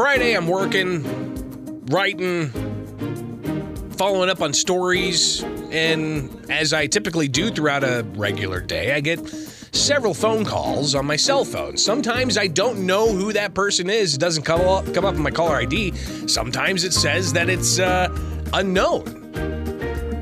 Friday, I'm working, writing, following up on stories, and as I typically do throughout a regular day, I get several phone calls on my cell phone. Sometimes I don't know who that person is. It doesn't come up, come up in my caller ID. Sometimes it says that it's uh, unknown.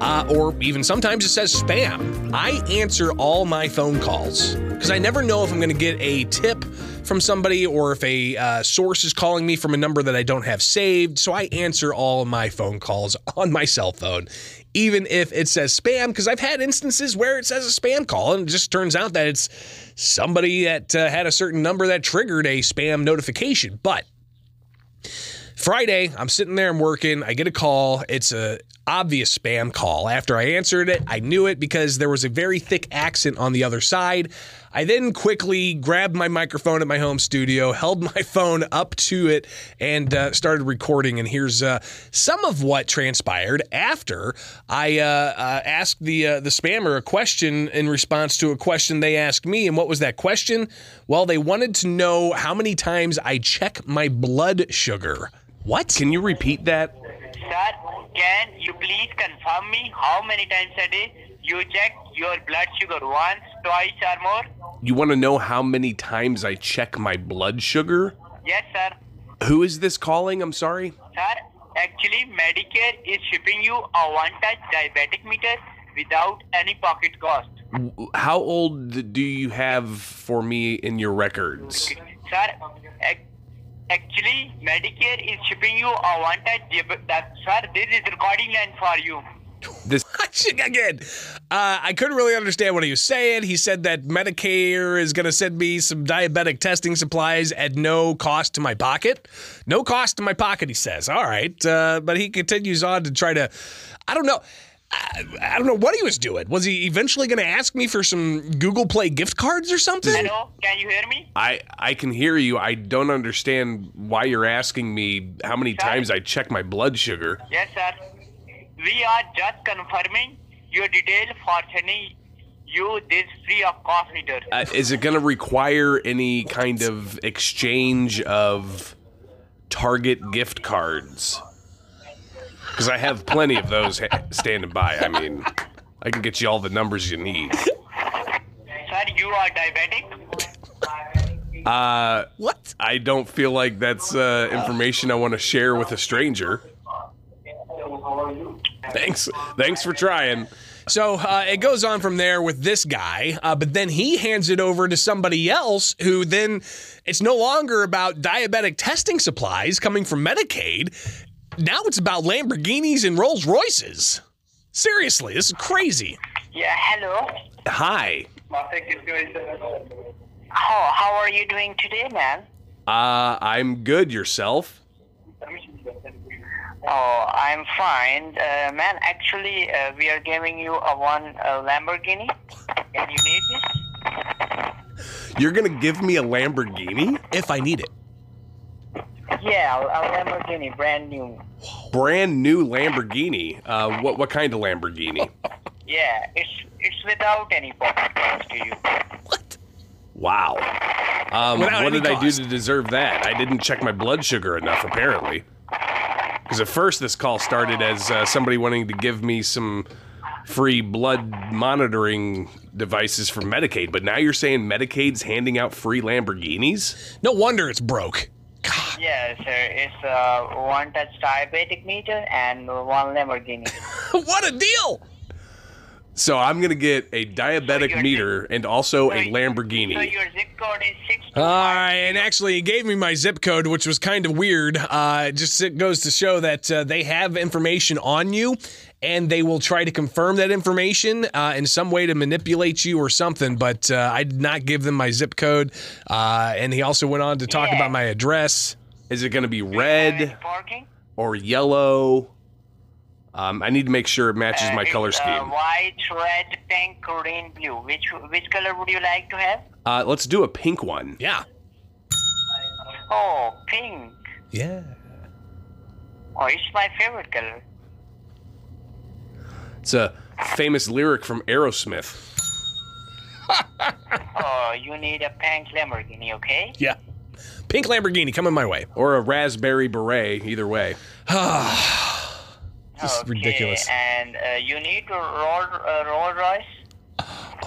Uh, or even sometimes it says spam. I answer all my phone calls because I never know if I'm going to get a tip from somebody or if a uh, source is calling me from a number that I don't have saved. So I answer all my phone calls on my cell phone, even if it says spam, because I've had instances where it says a spam call and it just turns out that it's somebody that uh, had a certain number that triggered a spam notification. But Friday, I'm sitting there, I'm working, I get a call. It's a obvious spam call. After I answered it, I knew it because there was a very thick accent on the other side. I then quickly grabbed my microphone at my home studio, held my phone up to it, and uh, started recording. And here's uh, some of what transpired after I uh, uh asked the uh, the spammer a question in response to a question they asked me. And what was that question? Well, they wanted to know how many times I check my blood sugar. What? Can you repeat that? Sir, can you please confirm me how many times a day you check your blood sugar? Once, twice, or more? You want to know how many times I check my blood sugar? Yes, sir. Who is this calling? I'm sorry. Sir, actually, Medicare is shipping you a one-touch diabetic meter without any pocket cost. How old do you have for me in your records? Sir, ac- actually, Medicare is shipping you a one-touch diabetic. Sir, this is recording line for you. This again, uh, I couldn't really understand what he was saying. He said that Medicare is going to send me some diabetic testing supplies at no cost to my pocket. No cost to my pocket, he says. All right. Uh, but he continues on to try to, I don't know. I, I don't know what he was doing. Was he eventually going to ask me for some Google Play gift cards or something? Hello, can you hear me? I I can hear you. I don't understand why you're asking me how many times I check my blood sugar. Yes, sir. We are just confirming your detail for sending you this free of cost meter. Uh, is it going to require any kind of exchange of Target gift cards? Because I have plenty of those ha- standing by. I mean, I can get you all the numbers you need. Sir, you are diabetic? Uh, What? I don't feel like that's uh, information I want to share with a stranger. Thanks, thanks for trying. So uh, it goes on from there with this guy, uh, but then he hands it over to somebody else who then it's no longer about diabetic testing supplies coming from Medicaid. Now it's about Lamborghinis and Rolls Royces. Seriously, this is crazy. Yeah, hello. Hi. How, how are you doing today, man? Uh, I'm good. Yourself? Oh, I'm fine. Uh, man, actually, uh, we are giving you a one uh, Lamborghini. Can you need this? You're gonna give me a Lamborghini? If I need it. Yeah, a, a Lamborghini, brand new. Brand new Lamborghini. Uh, what what kind of Lamborghini? Yeah, it's it's without any pocket cost to you. What? Wow. Um, Without what any did I do to deserve that? I didn't check my blood sugar enough, apparently. Because at first, this call started as uh, somebody wanting to give me some free blood monitoring devices from Medicaid, but now you're saying Medicaid's handing out free Lamborghinis? No wonder it's broke. God. Yeah, sir, it's uh, a one-touch diabetic meter and one Lamborghini. what a deal! So I'm gonna get a diabetic you're- meter and also a So Lamborghini. your zip code is six. All right, and actually, he gave me my zip code, which was kind of weird. Uh, just it goes to show that uh, they have information on you, and they will try to confirm that information uh, in some way to manipulate you or something. But uh, I did not give them my zip code, uh, and he also went on to talk Yeah. about my address. Is it gonna be red or yellow? Um, I need to make sure it matches Uh, my it's, color uh, scheme. white, red, pink, green, blue. Which which color would you like to have? Uh, let's do a pink one. Yeah, Oh, pink. yeah. Oh, it's my favorite color. It's a famous lyric from Aerosmith. Oh, you need a pink Lamborghini, okay? Yeah. Pink Lamborghini coming my way. or a raspberry beret. Either way. This is Okay, ridiculous. And uh, you need a Roll, uh, Rolls Royce?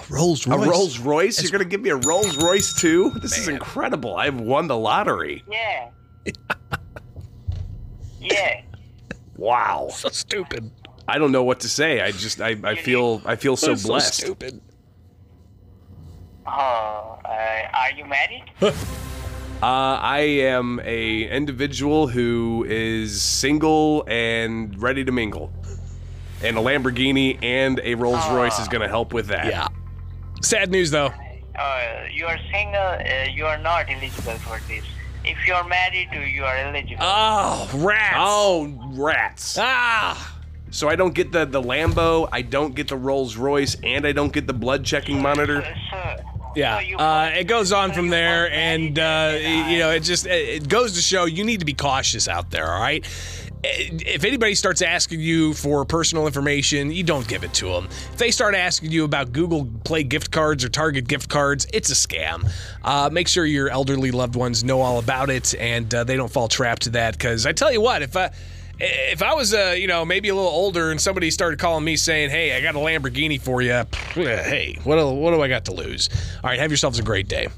Rolls A Rolls Royce? You're gonna give me a Rolls Royce too? This is incredible. I've won the lottery. Yeah. yeah. Wow. So stupid. I don't know what to say. I just I, I feel I feel so That's blessed. stupid. Oh, uh, are you married? Uh, I am a individual who is single and ready to mingle. And a Lamborghini and a Rolls Royce is going to help with that. Yeah. Sad news though. Uh, you are single, uh, you are not eligible for this. If you are married, you are eligible. Oh, rats. Oh, rats. Ah. So I don't get the, the Lambo, I don't get the Rolls Royce, and I don't get the blood checking monitor. Uh, so, Yeah, so uh, it goes on so from there, and uh, you know, it just it goes to show you need to be cautious out there. All right, if anybody starts asking you for personal information, you don't give it to them. If they start asking you about Google Play gift cards or Target gift cards, it's a scam. Uh, make sure your elderly loved ones know all about it and uh, they don't fall trap to that. Because I tell you what, if I if I was, uh, you know, maybe a little older and somebody started calling me saying, "Hey, I got a Lamborghini for you," hey, what what do I got to lose? All right, have yourselves a great day.